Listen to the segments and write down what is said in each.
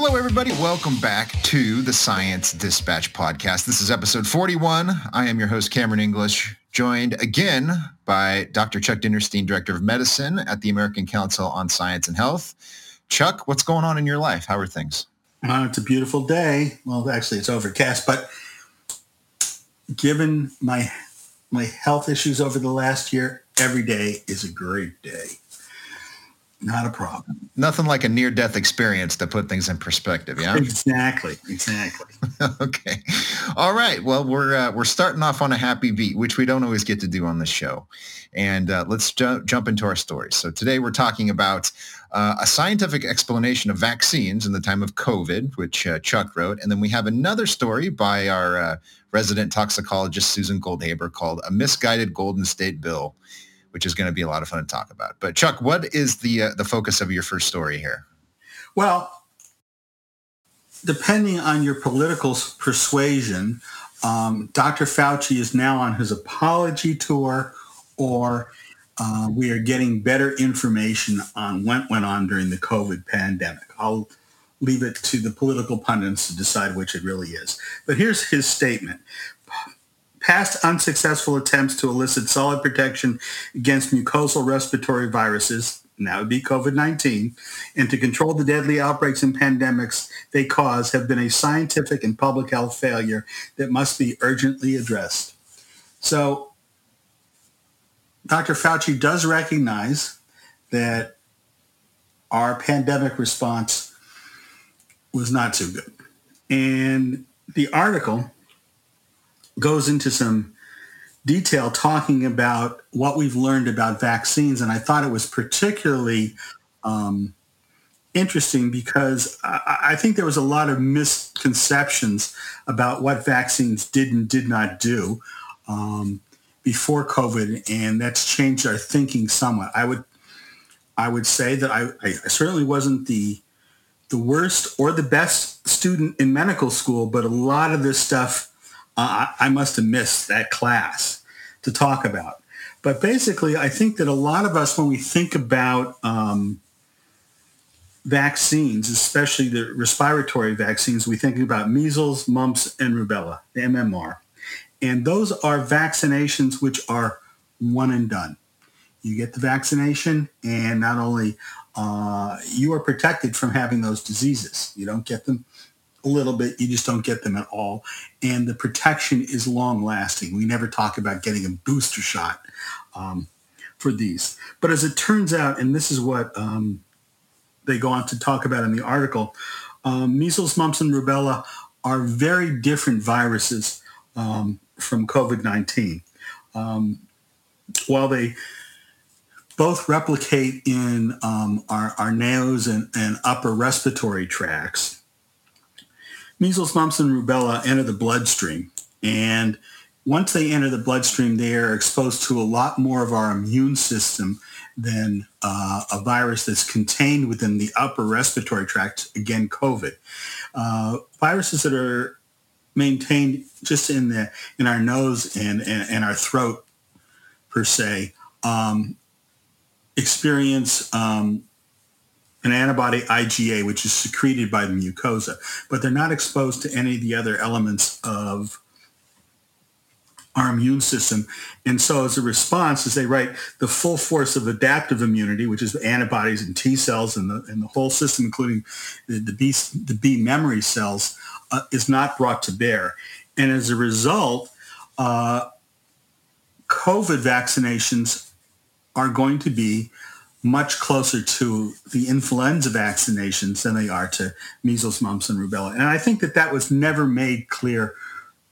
Hello, everybody. Welcome back to the Science Dispatch podcast. This is episode 41. I am your host, Cameron English, joined again by Dr. Chuck Dinerstein, Director of Medicine at the American Council on Science and Health. Chuck, what's going on in your life? How are things? Uh, it's a beautiful day. Well, actually, it's overcast, but given my my health issues over the last year, every day is a great day. Not a problem. Nothing like a near-death experience to put things in perspective, yeah? Exactly, exactly. okay. All right. Well, we're uh, we're starting off on a happy beat, which we don't always get to do on the show. And uh, let's ju- jump into our stories. So today we're talking about uh, a scientific explanation of vaccines in the time of COVID, which uh, Chuck wrote. And then we have another story by our uh, resident toxicologist, Susan Goldhaber, called A Misguided Golden State Bill which is going to be a lot of fun to talk about. But Chuck, what is the uh, the focus of your first story here? Well, depending on your political persuasion, um, Dr. Fauci is now on his apology tour, or uh, we are getting better information on what went on during the COVID pandemic. I'll leave it to the political pundits to decide which it really is. But here's his statement past unsuccessful attempts to elicit solid protection against mucosal respiratory viruses, and that would be COVID-19, and to control the deadly outbreaks and pandemics they cause have been a scientific and public health failure that must be urgently addressed. So Dr. Fauci does recognize that our pandemic response was not so good. And the article goes into some detail talking about what we've learned about vaccines. And I thought it was particularly um, interesting because I, I, think there was a lot of misconceptions about what vaccines did and did not do um, before COVID, and that's changed our thinking somewhat. I would I would say that I, I certainly wasn't the the worst or the best student in medical school, but a lot of this stuff uh, I must have missed that class to talk about. But basically, I think that a lot of us, when we think about um, vaccines, especially the respiratory vaccines, we think about measles, mumps, and rubella, the MMR. And those are vaccinations which are one and done. You get the vaccination, and not only uh, you are protected from having those diseases. You don't get them a little bit. You just don't get them at all. And the protection is long lasting. We never talk about getting a booster shot um, for these. But as it turns out, and this is what um, they go on to talk about in the article, um, measles, mumps, and rubella are very different viruses um, from COVID-19. Um, while they both replicate in um, our, our nose and, and upper respiratory tracts, measles, mumps, and rubella enter the bloodstream. And once they enter the bloodstream, they are exposed to a lot more of our immune system than uh, a virus that's contained within the upper respiratory tract, again, COVID. Uh, viruses that are maintained just in the in our nose and, and, and our throat, per se, um, experience um, an antibody IgA, which is secreted by the mucosa, but they're not exposed to any of the other elements of our immune system. And so as a response, as they write, the full force of adaptive immunity, which is antibodies and T cells and the, and the whole system, including the, the, B, the B memory cells, uh, is not brought to bear. And as a result, uh, COVID vaccinations are going to be much closer to the influenza vaccinations than they are to measles, mumps, and rubella. And I think that that was never made clear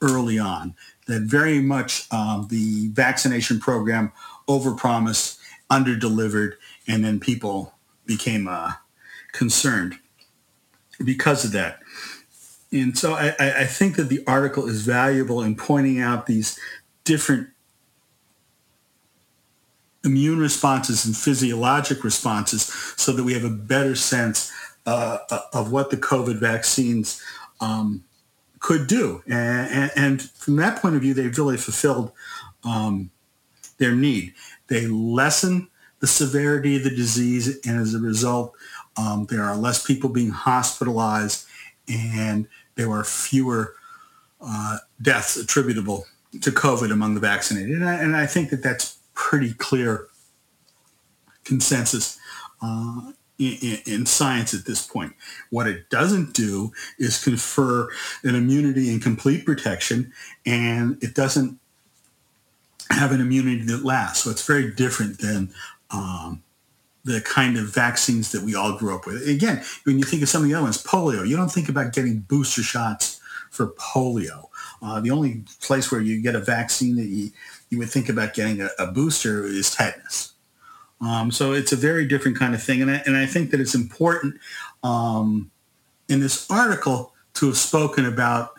early on, that very much um, the vaccination program overpromised, underdelivered, and then people became uh, concerned because of that. And so I, I think that the article is valuable in pointing out these different immune responses and physiologic responses so that we have a better sense uh, of what the COVID vaccines um, could do. And, and, from that point of view, they've really fulfilled um, their need. They lessen the severity of the disease, and as a result, um, there are less people being hospitalized, and there are fewer uh, deaths attributable to COVID among the vaccinated. And I, and I think that that's pretty clear consensus uh, in, in, science at this point. What it doesn't do is confer an immunity and complete protection, and it doesn't have an immunity that lasts. So it's very different than um, the kind of vaccines that we all grew up with. Again, when you think of some of the other ones, polio, you don't think about getting booster shots for polio. Uh, the only place where you get a vaccine that you, you would think about getting a, a booster is tetanus. Um, so it's a very different kind of thing. And I, and I think that it's important um, in this article to have spoken about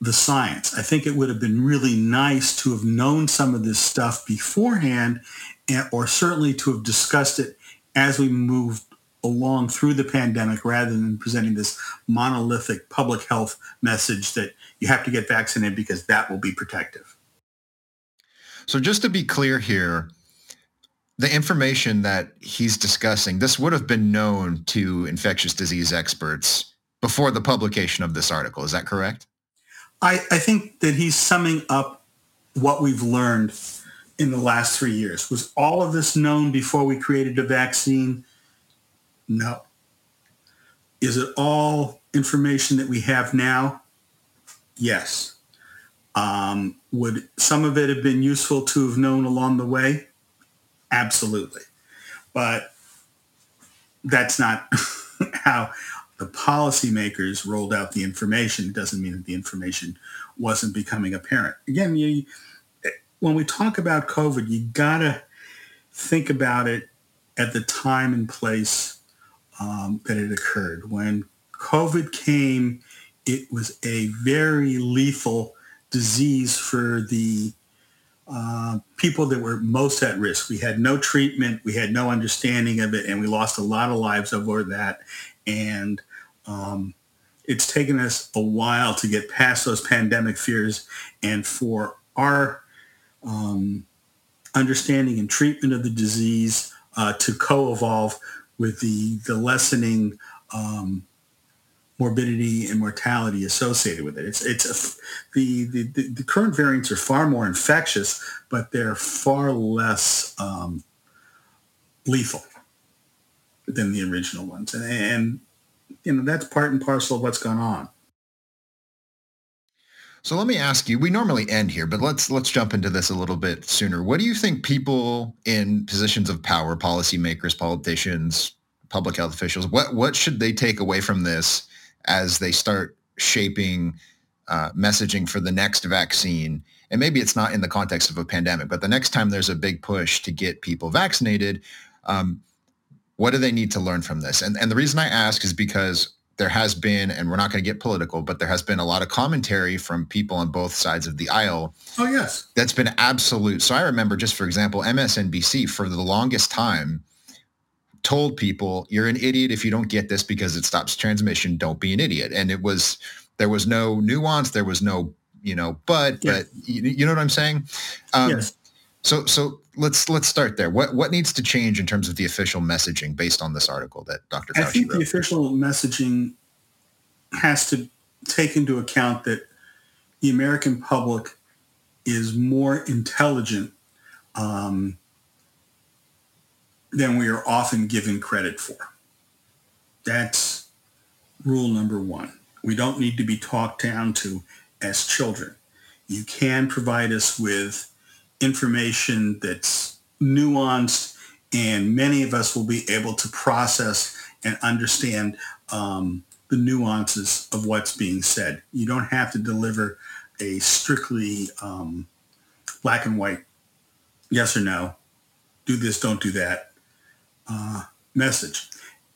the science. I think it would have been really nice to have known some of this stuff beforehand and, or certainly to have discussed it as we moved along through the pandemic rather than presenting this monolithic public health message that you have to get vaccinated because that will be protective. So just to be clear here, the information that he's discussing, this would have been known to infectious disease experts before the publication of this article. Is that correct? I, I think that he's summing up what we've learned in the last three years. Was all of this known before we created a vaccine? No. Is it all information that we have now? Yes. Um, would some of it have been useful to have known along the way? Absolutely. But that's not how the policymakers rolled out the information. It doesn't mean that the information wasn't becoming apparent. Again, you, when we talk about COVID, you got to think about it at the time and place um, that it occurred. When COVID came, it was a very lethal disease for the uh, people that were most at risk. We had no treatment, we had no understanding of it, and we lost a lot of lives over that. And um, it's taken us a while to get past those pandemic fears and for our um, understanding and treatment of the disease uh, to co-evolve with the, the lessening um, morbidity and mortality associated with it. It's it's a, the, the the current variants are far more infectious, but they're far less um, lethal than the original ones, and, and you know that's part and parcel of what's gone on. So let me ask you, we normally end here, but let's let's jump into this a little bit sooner. What do you think people in positions of power, policymakers, politicians, public health officials, what what should they take away from this as they start shaping uh, messaging for the next vaccine. And maybe it's not in the context of a pandemic, but the next time there's a big push to get people vaccinated, um, what do they need to learn from this? And, and the reason I ask is because there has been, and we're not going to get political, but there has been a lot of commentary from people on both sides of the aisle. Oh, yes. That's been absolute. So I remember just, for example, MSNBC for the longest time told people you're an idiot if you don't get this because it stops transmission don't be an idiot and it was there was no nuance there was no you know but yes. but you, you, know what i'm saying um, yes. so so let's let's start there what what needs to change in terms of the official messaging based on this article that dr Fauci i think wrote? the official messaging has to take into account that the american public is more intelligent um, than we are often given credit for. That's rule number one. We don't need to be talked down to as children. You can provide us with information that's nuanced and many of us will be able to process and understand um, the nuances of what's being said. You don't have to deliver a strictly um, black and white yes or no, do this, don't do that uh, message.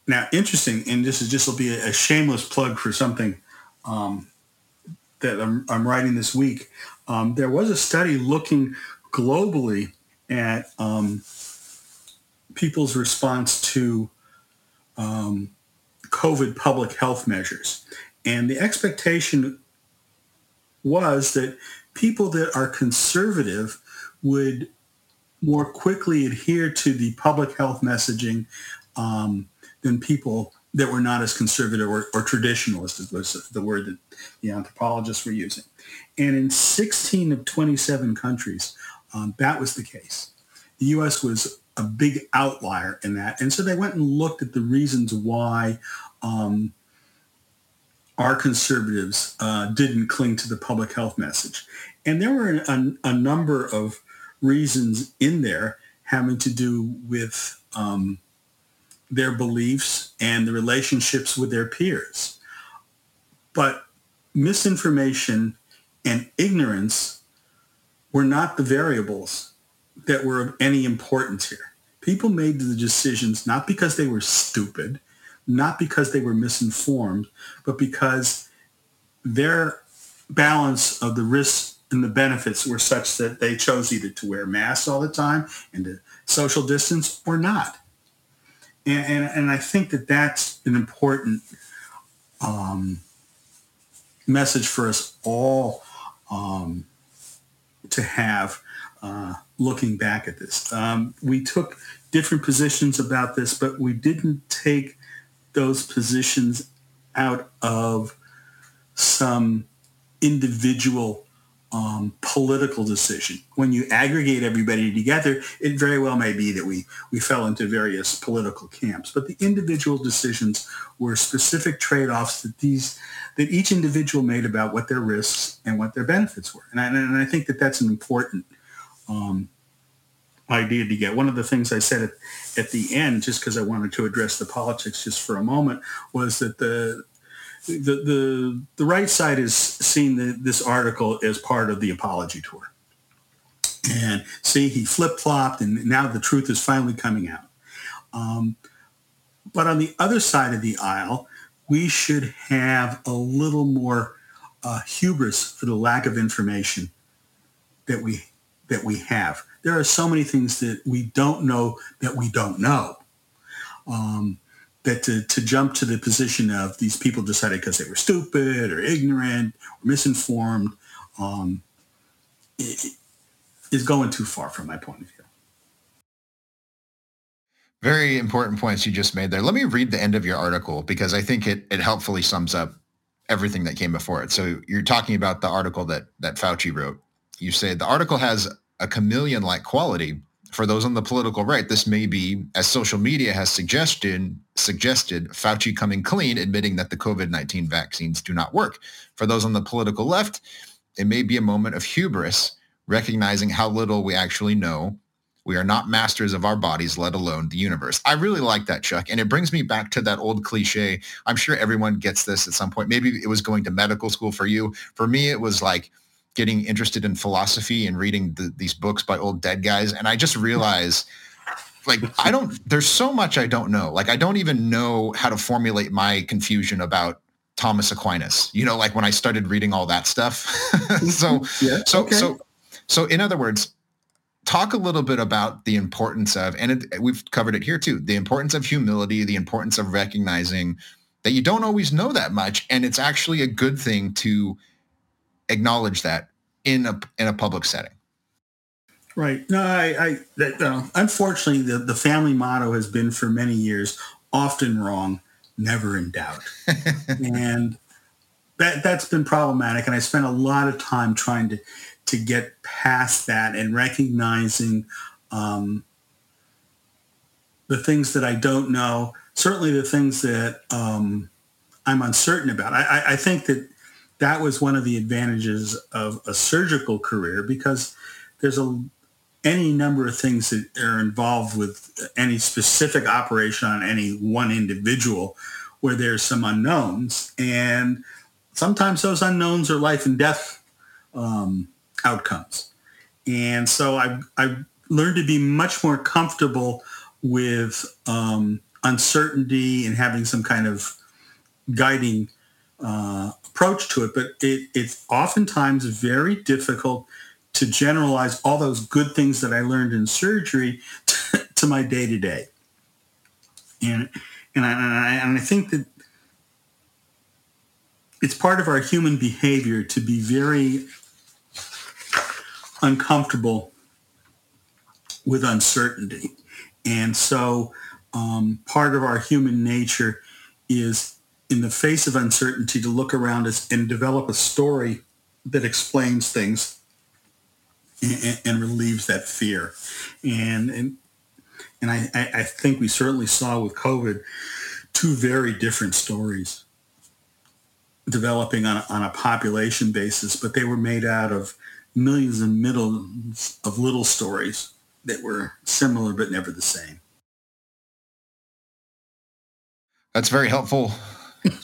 Now, interesting, and this is just will be a, a shameless plug for something um, that I'm, I'm, writing this week. Um, there was a study looking globally at um, people's response to um, COVID public health measures. And the expectation was that people that are conservative would more quickly adhere to the public health messaging um, than people that were not as conservative or, or traditionalist was the word that the anthropologists were using. And in 16 of 27 countries, um, that was the case. The U.S. was a big outlier in that. And so they went and looked at the reasons why um, our conservatives uh, didn't cling to the public health message. And there were a, a number of reasons in there having to do with um, their beliefs and the relationships with their peers. But misinformation and ignorance were not the variables that were of any importance here. People made the decisions not because they were stupid, not because they were misinformed, but because their balance of the risks and the benefits were such that they chose either to wear masks all the time and to social distance or not. And, and, and I think that that's an important um, message for us all um, to have uh, looking back at this. Um, we took different positions about this, but we didn't take those positions out of some individual um, political decision. When you aggregate everybody together, it very well may be that we, we fell into various political camps. But the individual decisions were specific trade-offs that these that each individual made about what their risks and what their benefits were. And I, and I think that that's an important um, idea to get. One of the things I said at, at the end, just because I wanted to address the politics just for a moment, was that the the the, the right side is seeing the, this article as part of the apology tour. And see, he flip-flopped, and now the truth is finally coming out. Um, but on the other side of the aisle, we should have a little more uh, hubris for the lack of information that we that we have. There are so many things that we don't know that we don't know. Um, that to, to jump to the position of these people decided because they were stupid or ignorant or misinformed um, is going too far from my point of view. Very important points you just made there. Let me read the end of your article because I think it, it helpfully sums up everything that came before it. So you're talking about the article that, that Fauci wrote. You say the article has a chameleon-like quality for those on the political right, this may be, as social media has suggested, suggested Fauci coming clean, admitting that the COVID-19 vaccines do not work. For those on the political left, it may be a moment of hubris, recognizing how little we actually know. We are not masters of our bodies, let alone the universe. I really like that, Chuck. And it brings me back to that old cliche. I'm sure everyone gets this at some point. Maybe it was going to medical school for you. For me, it was like, getting interested in philosophy and reading the, these books by old dead guys. And I just realized like I don't there's so much I don't know. Like I don't even know how to formulate my confusion about Thomas Aquinas. You know, like when I started reading all that stuff. so yeah, so okay. so so in other words, talk a little bit about the importance of and it, we've covered it here too, the importance of humility, the importance of recognizing that you don't always know that much and it's actually a good thing to acknowledge that in a in a public setting. Right. No, I, I uh, unfortunately the, the family motto has been for many years often wrong, never in doubt, and that that's been problematic. And I spent a lot of time trying to to get past that and recognizing um, the things that I don't know. Certainly, the things that um, I'm uncertain about. I, I, I think that that was one of the advantages of a surgical career because there's a any number of things that are involved with any specific operation on any one individual where there's some unknowns. And sometimes those unknowns are life and death um, outcomes. And so I've, I've learned to be much more comfortable with um, uncertainty and having some kind of guiding uh, approach to it, but it, it's oftentimes very difficult to generalize all those good things that I learned in surgery to, to my day to day. And and I, and I, think that it's part of our human behavior to be very uncomfortable with uncertainty. And so um, part of our human nature is in the face of uncertainty to look around us and develop a story that explains things and, and relieves that fear. And, and, and I, I think we certainly saw with COVID two very different stories developing on on a population basis, but they were made out of millions and millions of little stories that were similar but never the same. That's very helpful.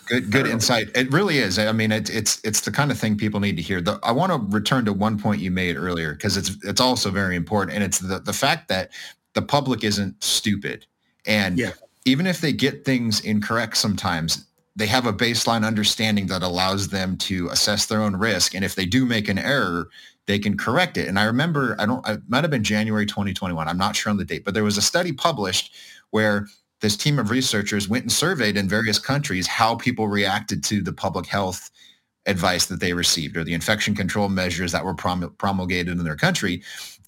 Good, good insight. It really is. I mean, it, it's it's the kind of thing people need to hear. The, I want to return to one point you made earlier because it's it's also very important, and it's the the fact that the public isn't stupid, and yeah. even if they get things incorrect sometimes, they have a baseline understanding that allows them to assess their own risk, and if they do make an error, they can correct it. And I remember, I don't, it might have been January 2021. I'm not sure on the date, but there was a study published where this team of researchers went and surveyed in various countries how people reacted to the public health advice that they received or the infection control measures that were promulgated in their country.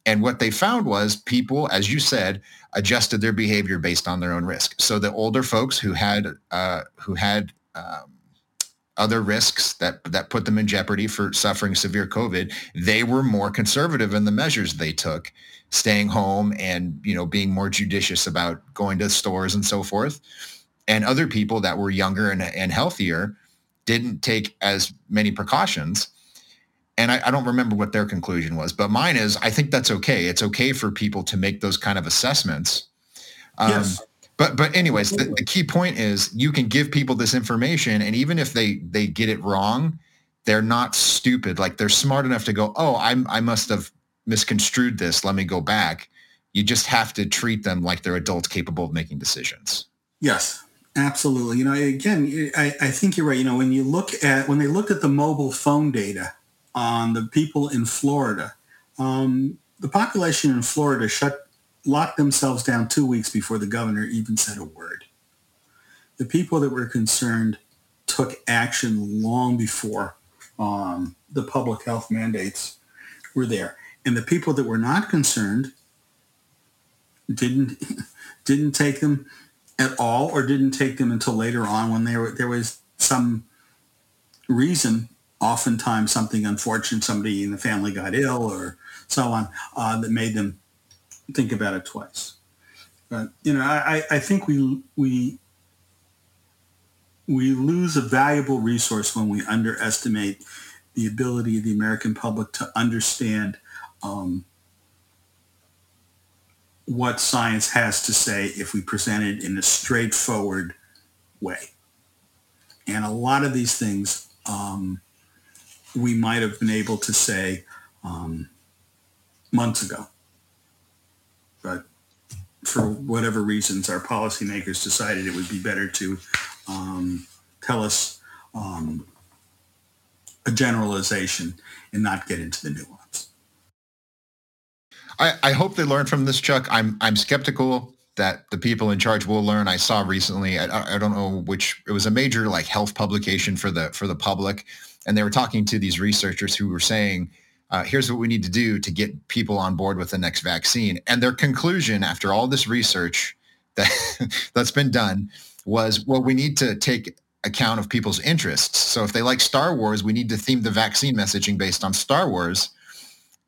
And what they found was people, as you said, adjusted their behavior based on their own risk. So the older folks who had uh, who had um, other risks that that put them in jeopardy for suffering severe COVID, they were more conservative in the measures they took staying home and you know being more judicious about going to stores and so forth. And other people that were younger and, and healthier didn't take as many precautions. And I, I, don't remember what their conclusion was but mine is i think that's okay. It's okay for people to make those kind of assessments. Um, yes. But but anyways the, the key point is you can give people this information and even if they they get it wrong they're not stupid like they're smart enough to go oh i i must have misconstrued this. Let me go back. You just have to treat them like they're adults capable of making decisions. Yes, absolutely. You know, again, I, I think you're right. You know, when you look at, when they looked at the mobile phone data on the people in Florida, um, the population in Florida shut, locked themselves down two weeks before the governor even said a word. The people that were concerned took action long before um, the public health mandates were there and the people that were not concerned didn't didn't take them at all or didn't take them until later on when there there was some reason oftentimes something unfortunate somebody in the family got ill or so on uh, that made them think about it twice but you know I, I think we we we lose a valuable resource when we underestimate the ability of the American public to understand um, what science has to say if we present it in a straightforward way. And a lot of these things um, we might have been able to say um, months ago. But for whatever reasons, our policymakers decided it would be better to um, tell us um, a generalization and not get into the nuance. I, I hope they learn from this, Chuck. I'm I'm skeptical that the people in charge will learn. I saw recently, I, I don't know which, it was a major like health publication for the for the public, and they were talking to these researchers who were saying, uh, "Here's what we need to do to get people on board with the next vaccine." And their conclusion after all this research that that's been done was, "Well, we need to take account of people's interests. So if they like Star Wars, we need to theme the vaccine messaging based on Star Wars."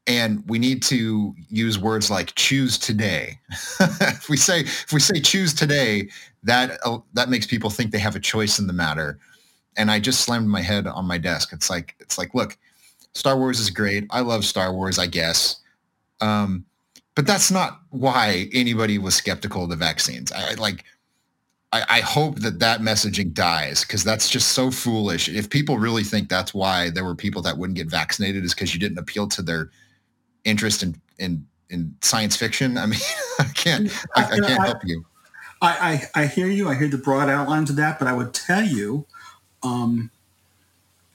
and we need to use words like choose today if we say if we say choose today that uh, that makes people think they have a choice in the matter and i just slammed my head on my desk it's like it's like look star wars is great i love star wars i guess um, but that's not why anybody was skeptical of the vaccines i like I, I hope that that messaging dies because that's just so foolish. If people really think that's why there were people that wouldn't get vaccinated is because you didn't appeal to their interest in in in science fiction. I mean, I can't I, I can't help you. I, I, I hear you. I hear the broad outlines of that, but I would tell you um,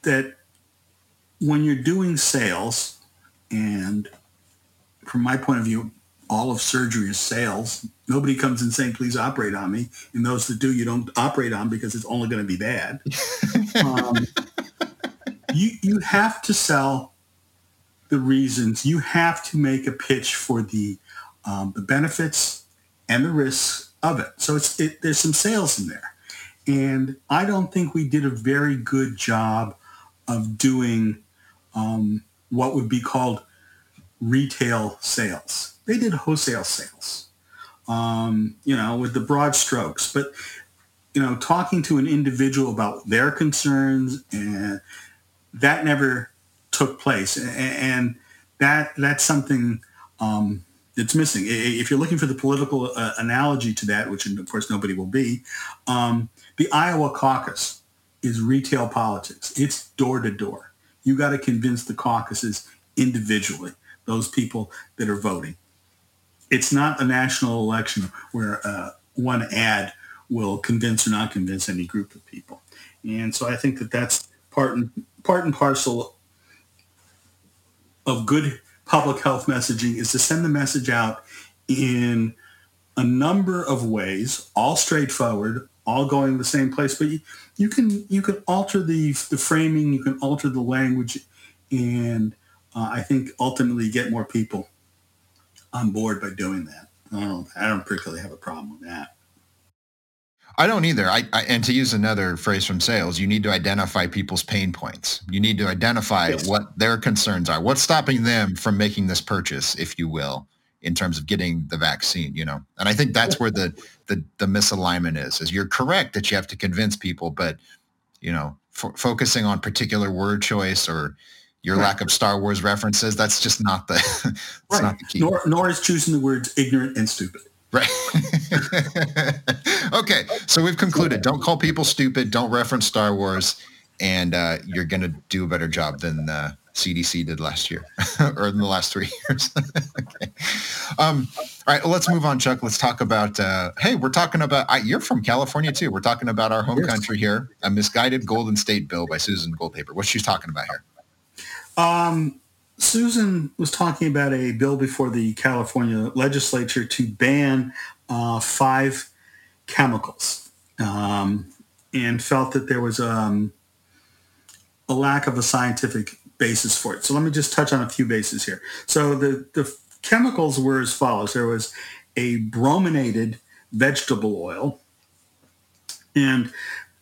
that when you're doing sales, and from my point of view, all of surgery is sales. Nobody comes in saying, "Please operate on me," and those that do, you don't operate on because it's only going to be bad. um, you you have to sell the reasons, you have to make a pitch for the um, the benefits and the risks of it. So it's it, there's some sales in there. And I don't think we did a very good job of doing um, what would be called retail sales. They did wholesale sales, um, you know, with the broad strokes. But, you know, talking to an individual about their concerns and that never took place. And that that's something um, that's missing. If you're looking for the political uh, analogy to that, which of course nobody will be, um, the Iowa caucus is retail politics. It's door to door. You got to convince the caucuses individually, those people that are voting. It's not a national election where uh, one ad will convince or not convince any group of people. And so I think that that's part and part and parcel of good public health messaging is to send the message out in a number of ways, all straightforward, all going the same place. But you, you can you can alter the the framing, you can alter the language, and uh, I think ultimately get more people on board by doing that. I don't I don't particularly have a problem with that. I don't either. I, I, and to use another phrase from sales, you need to identify people's pain points. You need to identify yes. what their concerns are. What's stopping them from making this purchase, if you will, in terms of getting the vaccine. You know, and I think that's where the the, the misalignment is. Is you're correct that you have to convince people, but you know, f- focusing on particular word choice or your right. lack of Star Wars references, that's just not the that's right. not the key. Nor, nor is choosing the words ignorant and stupid. Right. okay. So we've concluded. Don't call people stupid. Don't reference Star Wars, and uh, you're going to do a better job than uh, CDC did last year, or in the last three years. okay. Um, all right. Well, let's move on, Chuck. Let's talk about. Uh, hey, we're talking about. you're from California too. We're talking about our home yes. country here. A misguided Golden State bill by Susan Goldhaber. What's she talking about here? Um, Susan was talking about a bill before the California legislature to ban uh, five chemicals um, and felt that there was um, a lack of a scientific basis for it. So let me just touch on a few bases here. So the, the chemicals were as follows. There was a brominated vegetable oil. And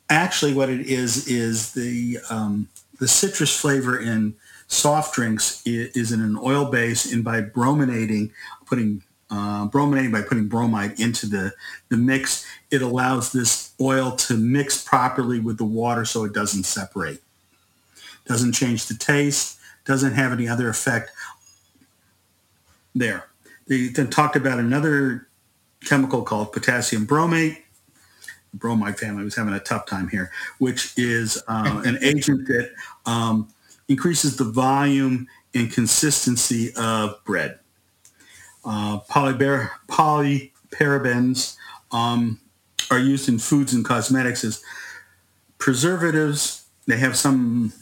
actually what it is is the, um, the citrus flavor in soft drinks is in an oil base and by brominating, putting uh, brominating by putting bromide into the, the mix, it allows this oil to mix properly with the water so it doesn't separate. Doesn't change the taste, doesn't have any other effect there. They then talked about another chemical called potassium bromate. The bromide family was having a tough time here, which is uh, an agent that um, increases the volume and consistency of bread. Uh, polybar- polyparabens um, are used in foods and cosmetics as preservatives. They have some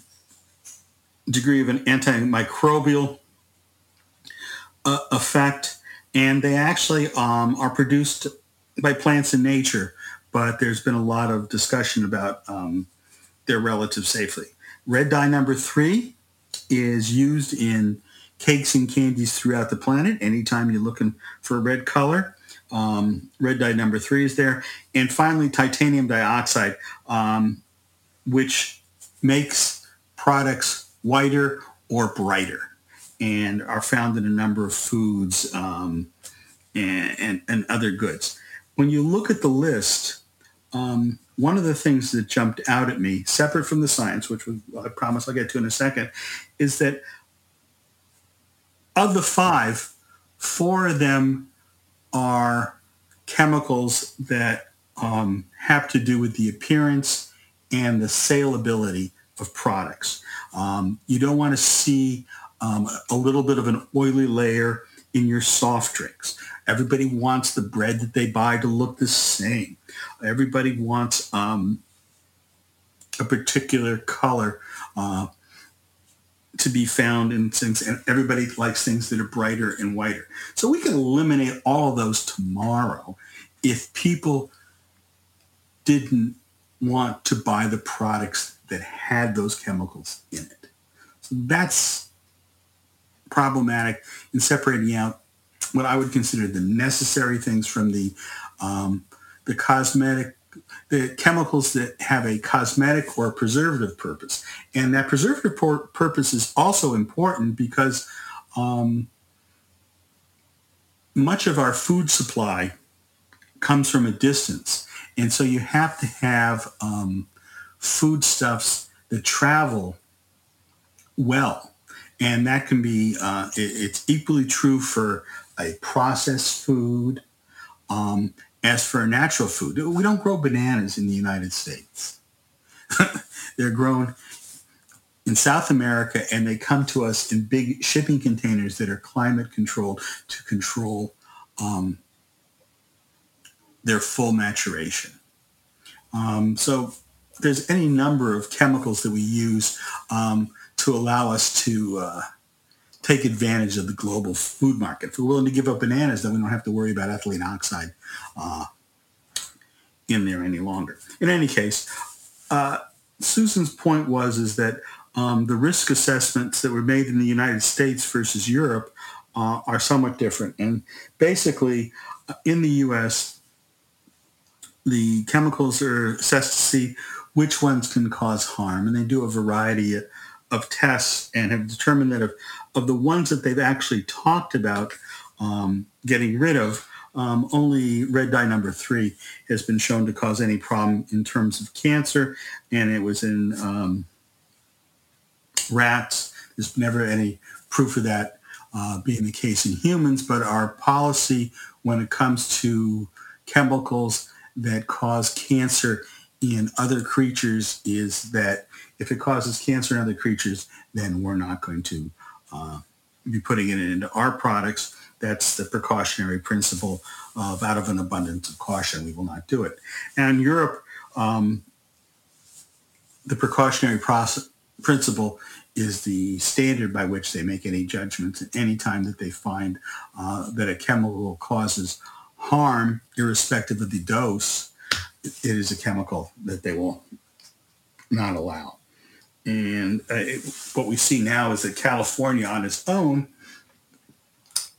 degree of an antimicrobial uh, effect, and they actually um, are produced by plants in nature, but there's been a lot of discussion about um, their relative safety. Red dye number three is used in cakes and candies throughout the planet. Anytime you're looking for a red color, um, red dye number three is there. And finally, titanium dioxide, um, which makes products whiter or brighter and are found in a number of foods um, and, and, and, other goods. When you look at the list, um, one of the things that jumped out at me, separate from the science, which I promise I'll get to in a second, is that of the five, four of them are chemicals that um, have to do with the appearance and the saleability of products. Um, you don't want to see um, a little bit of an oily layer in your soft drinks. Everybody wants the bread that they buy to look the same. Everybody wants um, a particular color uh, to be found in things, and everybody likes things that are brighter and whiter. So we can eliminate all of those tomorrow if people didn't want to buy the products that had those chemicals in it. So that's problematic in separating out what I would consider the necessary things from the um, the cosmetic the chemicals that have a cosmetic or preservative purpose. And that preservative por- purpose is also important because um, much of our food supply comes from a distance. And so you have to have um, foodstuffs that travel well. And that can be, uh, it, it's equally true for a processed food um, as for a natural food. We don't grow bananas in the United States. They're grown in South America and they come to us in big shipping containers that are climate controlled to control um, their full maturation. Um, so there's any number of chemicals that we use um, to allow us to uh, take advantage of the global food market. If we're willing to give up bananas, then we don't have to worry about ethylene oxide uh, in there any longer. In any case, uh, Susan's point was is that um, the risk assessments that were made in the United States versus Europe uh, are somewhat different. And basically, uh, in the U.S., the chemicals are assessed to see which ones can cause harm, and they do a variety of tests and have determined that of, of the ones that they've actually talked about um, getting rid of, um, only red dye number three has been shown to cause any problem in terms of cancer, and it was in um, rats. There's never any proof of that uh, being the case in humans, but our policy when it comes to chemicals that cause cancer in other creatures is that if it causes cancer in other creatures, then we're not going to uh, be putting it into our products. That's the precautionary principle of out of an abundance of caution, we will not do it. And Europe, um, the precautionary process, principle is the standard by which they make any judgments at any time that they find uh, that a chemical causes harm, irrespective of the dose, it is a chemical that they will not allow. And uh, it, what we see now is that California on its own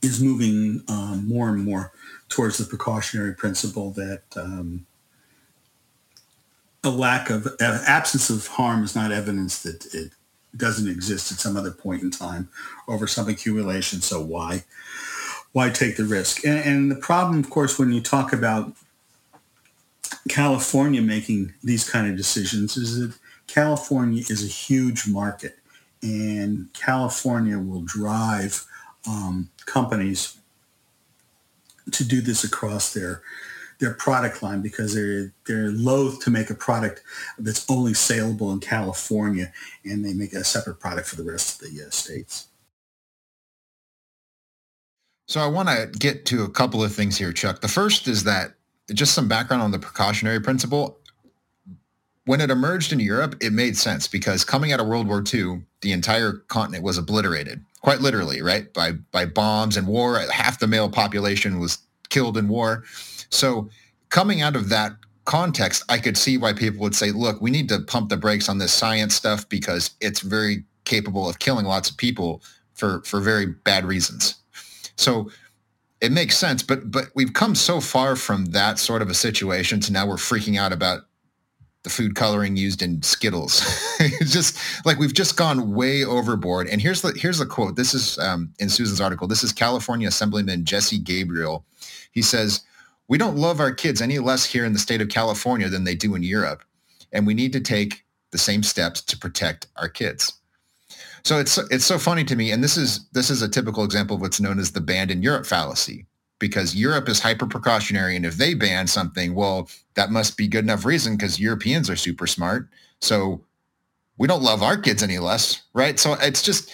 is moving um, more and more towards the precautionary principle that um, a lack of uh, absence of harm is not evidence that it doesn't exist at some other point in time over some accumulation. So why why take the risk? And, and the problem, of course, when you talk about California making these kind of decisions is that California is a huge market and California will drive um, companies to do this across their their product line because they're they're loath to make a product that's only saleable in California and they make a separate product for the rest of the uh, states. So I want to get to a couple of things here, Chuck. The first is that just some background on the precautionary principle. When it emerged in Europe, it made sense because coming out of World War II, the entire continent was obliterated, quite literally, right? By by bombs and war. Half the male population was killed in war. So coming out of that context, I could see why people would say, look, we need to pump the brakes on this science stuff because it's very capable of killing lots of people for, for very bad reasons. So it makes sense, but but we've come so far from that sort of a situation to now we're freaking out about the food coloring used in Skittles. it's just like we've just gone way overboard. And here's the here's the quote. This is um, in Susan's article. This is California Assemblyman Jesse Gabriel. He says, "We don't love our kids any less here in the state of California than they do in Europe, and we need to take the same steps to protect our kids." So it's it's so funny to me, and this is this is a typical example of what's known as the banned in Europe fallacy, because Europe is hyper precautionary, and if they ban something, well, that must be good enough reason because Europeans are super smart. So we don't love our kids any less, right? So it's just.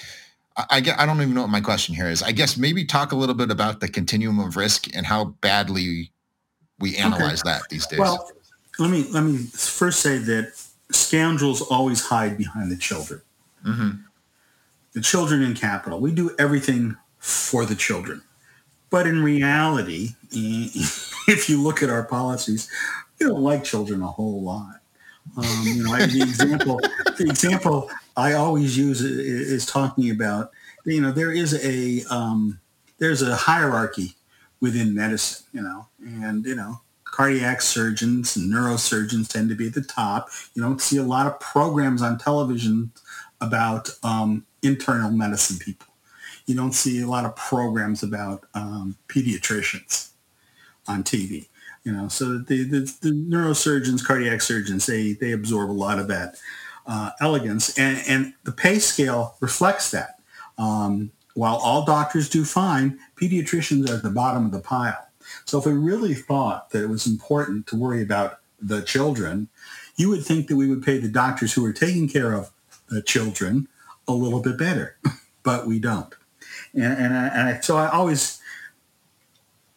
I, I don't even know what my question here is. I guess maybe talk a little bit about the continuum of risk and how badly we analyze okay. that these days. Well, let me let me first say that scoundrels always hide behind the children. Mm-hmm the children in capital. We do everything for the children. But in reality, if you look at our policies, we don't like children a whole lot. Um, you know, the example, the example I always use is talking about, you know, there is a um, there's a hierarchy within medicine, you know, and, you know, cardiac surgeons and neurosurgeons tend to be at the top. You don't see a lot of programs on television about um, internal medicine people. You don't see a lot of programs about um, pediatricians on TV. You know, so the, the, the, neurosurgeons, cardiac surgeons, they, they absorb a lot of that uh, elegance. And, and the pay scale reflects that. Um, while all doctors do fine, pediatricians are at the bottom of the pile. So if we really thought that it was important to worry about the children, you would think that we would pay the doctors who are taking care of the children a little bit better, but we don't. And, and, I, and I, so I always,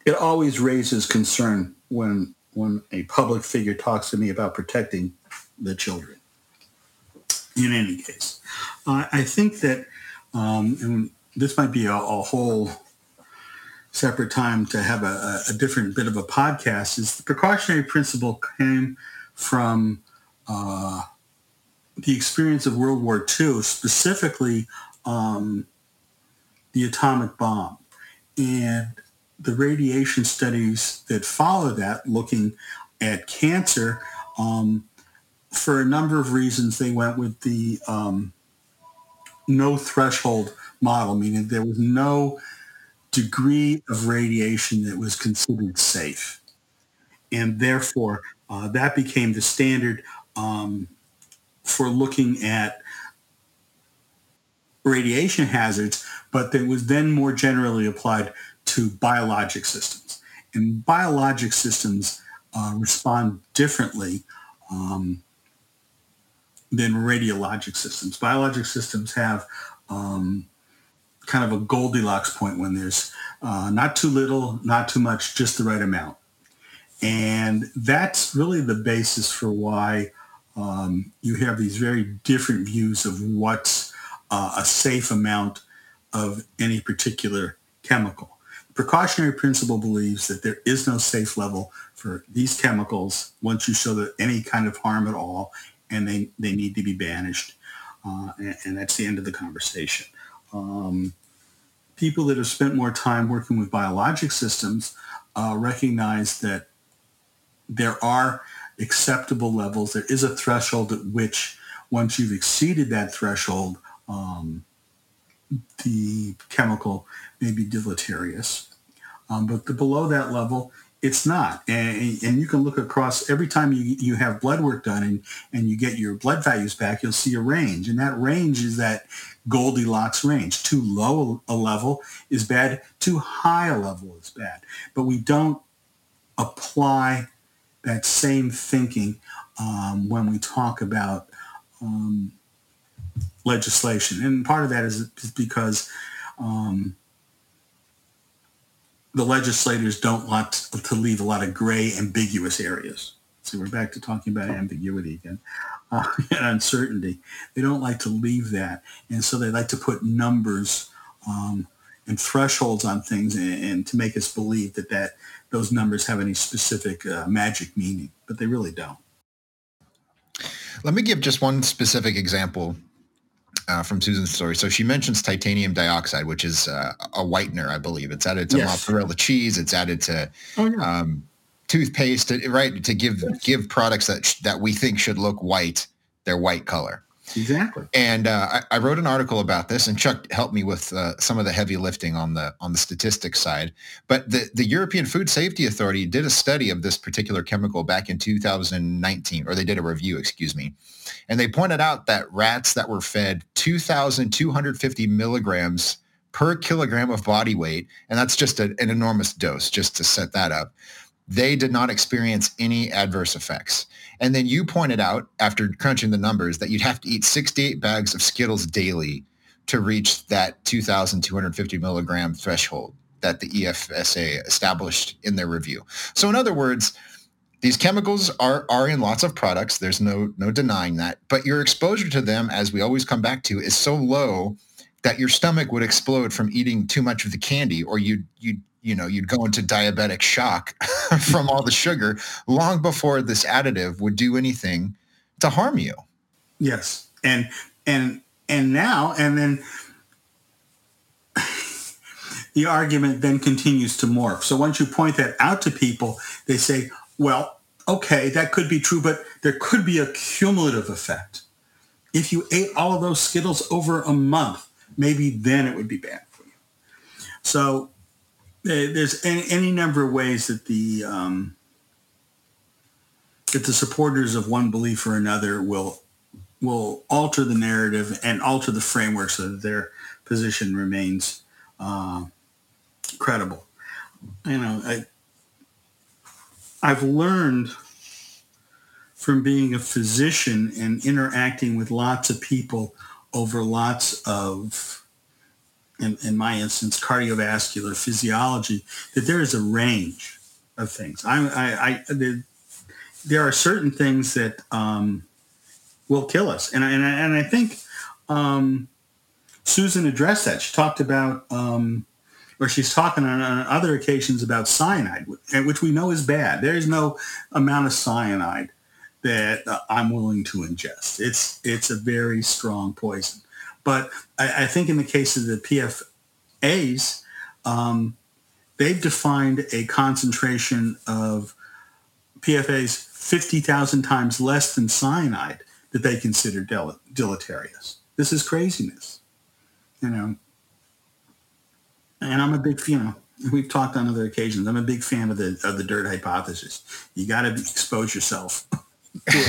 it always raises concern when when a public figure talks to me about protecting the children. In any case, uh, I think that, um, and this might be a, a, whole separate time to have a, a, different bit of a podcast. Is the precautionary principle came from uh, the experience of World War II, specifically um, the atomic bomb, and the radiation studies that follow that, looking at cancer, um, for a number of reasons, they went with the um, no threshold model, meaning there was no degree of radiation that was considered safe. And therefore, uh, that became the standard um, for looking at radiation hazards, but that was then more generally applied to biologic systems. And biologic systems uh, respond differently um, than radiologic systems. Biologic systems have um, kind of a Goldilocks point when there's uh, not too little, not too much, just the right amount. And that's really the basis for why um, you have these very different views of what's uh, a safe amount of any particular chemical precautionary principle believes that there is no safe level for these chemicals once you show that any kind of harm at all, and they, they need to be banished. Uh, and, and, that's the end of the conversation. Um, people that have spent more time working with biologic systems uh, recognize that there are acceptable levels. There is a threshold at which once you've exceeded that threshold, um, the chemical may be deleterious. Um, but the, below that level, it's not. And, and, you can look across every time you, you have blood work done and, and you get your blood values back, you'll see a range. And that range is that Goldilocks range. Too low a level is bad. Too high a level is bad. But we don't apply that same thinking um, when we talk about um, legislation. And part of that is, because um, the legislators don't want to leave a lot of gray, ambiguous areas. So we're back to talking about ambiguity again uh, and uncertainty. They don't like to leave that. And so they like to put numbers um, and thresholds on things and, and, to make us believe that, that those numbers have any specific uh, magic meaning, but they really don't. Let me give just one specific example uh, from Susan's story. So she mentions titanium dioxide, which is uh, a whitener, I believe. It's added to yes. mozzarella cheese. It's added to oh, yeah. um, toothpaste, right? To give yes. give products that that we think should look white their white color. Exactly. And uh, I, I, wrote an article about this, and Chuck helped me with uh, some of the heavy lifting on the on the statistics side. But the the European Food Safety Authority did a study of this particular chemical back in 2019, or they did a review, excuse me, and they pointed out that rats that were fed 2,250 milligrams per kilogram of body weight, and that's just a, an enormous dose, just to set that up they did not experience any adverse effects. And then you pointed out after crunching the numbers that you'd have to eat 68 bags of Skittles daily to reach that 2,250 milligram threshold that the EFSA established in their review. So in other words, these chemicals are, are in lots of products. There's no, no denying that. But your exposure to them, as we always come back to, is so low that your stomach would explode from eating too much of the candy or you you you know you'd go into diabetic shock from all the sugar long before this additive would do anything to harm you yes and and and now and then the argument then continues to morph. So once you point that out to people, they say, well, okay, that could be true, but there could be a cumulative effect. If you ate all of those Skittles over a month, maybe then it would be bad for you. So there's any, any number of ways that the um, that the supporters of one belief or another will will alter the narrative and alter the framework so that their position remains uh, credible. You know, I, I've learned from being a physician and interacting with lots of people over lots of, in, in my instance, cardiovascular physiology, that there is a range of things. I, I, I there, there are certain things that um, will kill us, and I, and I, and I think um, Susan addressed that. She talked about, um, or she's talking on, on, other occasions about cyanide, which we know is bad. There is no amount of cyanide that uh, I'm willing to ingest. It's it's a very strong poison. But I, I think in the case of the PFAs, um, they've defined a concentration of PFAs 50,000 times less than cyanide that they consider del- deleterious. This is craziness you know. And I'm a big, you know, we've talked on other occasions. I'm a big fan of the of the dirt hypothesis. You got to expose yourself to,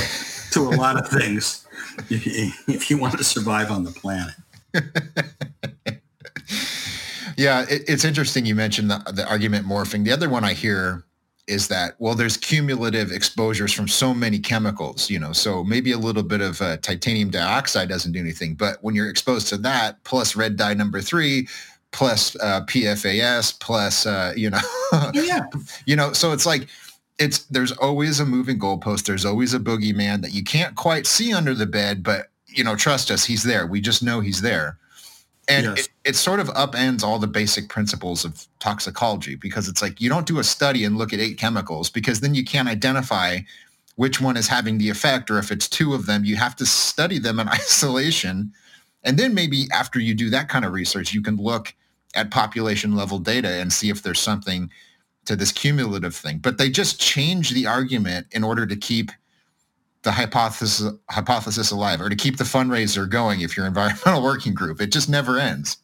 to a lot of things if you, if you want to survive on the planet. yeah, it, it's interesting you mentioned the, the argument morphing. The other one I hear is that well there's cumulative exposures from so many chemicals you know so maybe a little bit of uh, titanium dioxide doesn't do anything but when you're exposed to that plus red dye number three plus uh, pfas plus uh, you know yeah you know so it's like it's there's always a moving goalpost. There's always a boogeyman that you can't quite see under the bed but you know trust us he's there. We just know he's there. And yes. it, it sort of upends all the basic principles of toxicology because it's like you don't do a study and look at eight chemicals because then you can't identify which one is having the effect or if it's two of them. You have to study them in isolation. And then maybe after you do that kind of research you can look at population level data and see if there's something to this cumulative thing but they just change the argument in order to keep the hypothesis hypothesis alive or to keep the fundraiser going if you're environmental working group. It just never ends.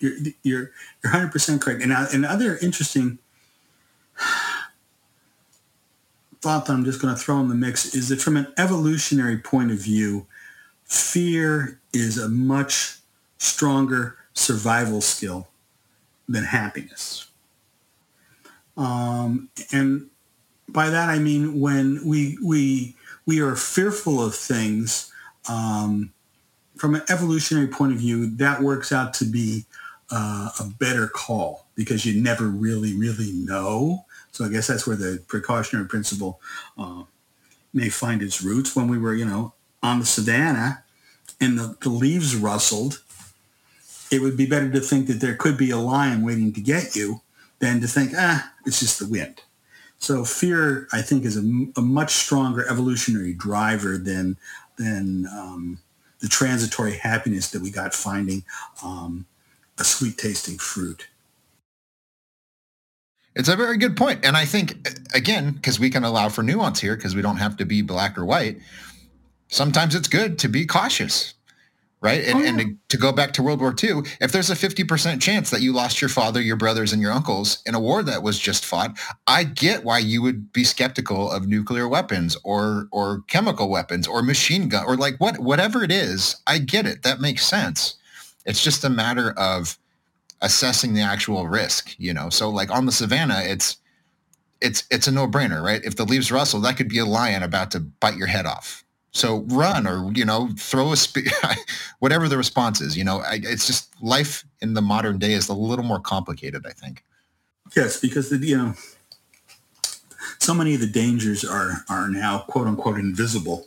You're you're you're 100% correct. And uh, another interesting thought that i'm just going to throw in the mix is that from an evolutionary point of view fear is a much stronger survival skill than happiness um, and by that i mean when we we we are fearful of things, um, from an evolutionary point of view, that works out to be uh, a better call because you never really, really know. So I guess that's where the precautionary principle uh, may find its roots. When we were, you know, on the savannah and the, the leaves rustled, it would be better to think that there could be a lion waiting to get you than to think, ah, it's just the wind. So fear, I think, is a, a much stronger evolutionary driver than than um, the transitory happiness that we got finding um, a sweet tasting fruit. It's a very good point. And I think, again, because we can allow for nuance here, because we don't have to be black or white, sometimes it's good to be cautious right? And, oh, yeah. and to, to, go back to World War II, if there's a 50% chance that you lost your father, your brothers, and your uncles in a war that was just fought, I get why you would be skeptical of nuclear weapons or or chemical weapons or machine gun or like what whatever it is. I get it. That makes sense. It's just a matter of assessing the actual risk, you know. So like on the savannah, it's it's it's a no-brainer, right? If the leaves rustle, that could be a lion about to bite your head off so run or, you know, throw a, spe- whatever the response is, you know, I, it's just life in the modern day is a little more complicated, I think. Yes, because, the, you know, so many of the dangers are, are now quote unquote invisible.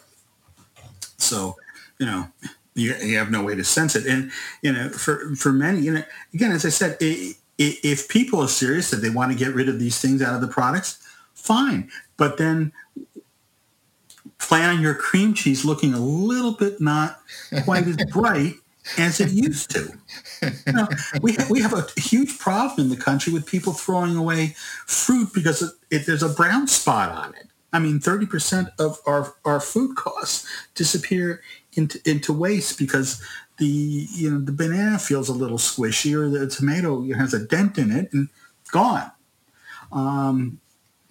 So, you know, you, you have no way to sense it. And, you know, for, for many, you know, again, as I said, it, if people are serious that they want to get rid of these things out of the products, fine. But then plan on your cream cheese looking a little bit not quite as bright as it used to. You know, we, we have a huge problem in the country with people throwing away fruit because it, it, there's a brown spot on it. I mean, 30% of our, our food costs disappear into, into waste because the, you know, the banana feels a little squishy or the tomato has a dent in it and gone. Um,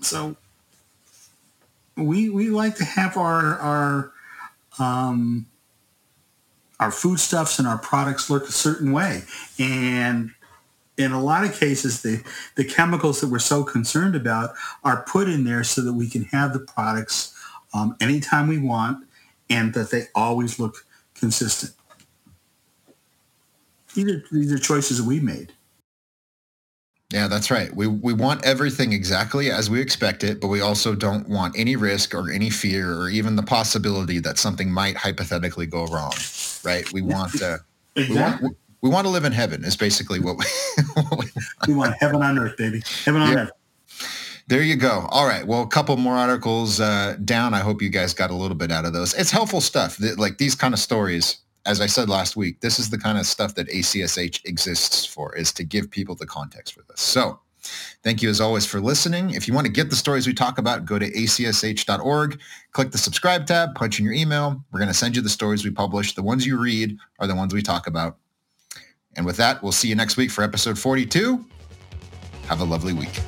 so we, we like to have our, our, um, our foodstuffs and our products look a certain way. And in a lot of cases, the, the chemicals that we're so concerned about are put in there so that we can have the products um, anytime we want and that they always look consistent. These are, these are choices that we made. Yeah, that's right. We we want everything exactly as we expect it, but we also don't want any risk or any fear or even the possibility that something might hypothetically go wrong. Right? We want uh, exactly. we want we want to live in heaven. Is basically what we what we, we want heaven on earth, baby. Heaven on yeah. earth. There you go. All right. Well, a couple more articles uh, down. I hope you guys got a little bit out of those. It's helpful stuff. Like these kind of stories as I said last week, this is the kind of stuff that ACSH exists for, is to give people the context for this. So thank you as always for listening. If you want to get the stories we talk about, go to acsh.org, click the subscribe tab, punch in your email. We're going to send you the stories we publish. The ones you read are the ones we talk about. And with that, we'll see you next week for episode 42. Have a lovely week.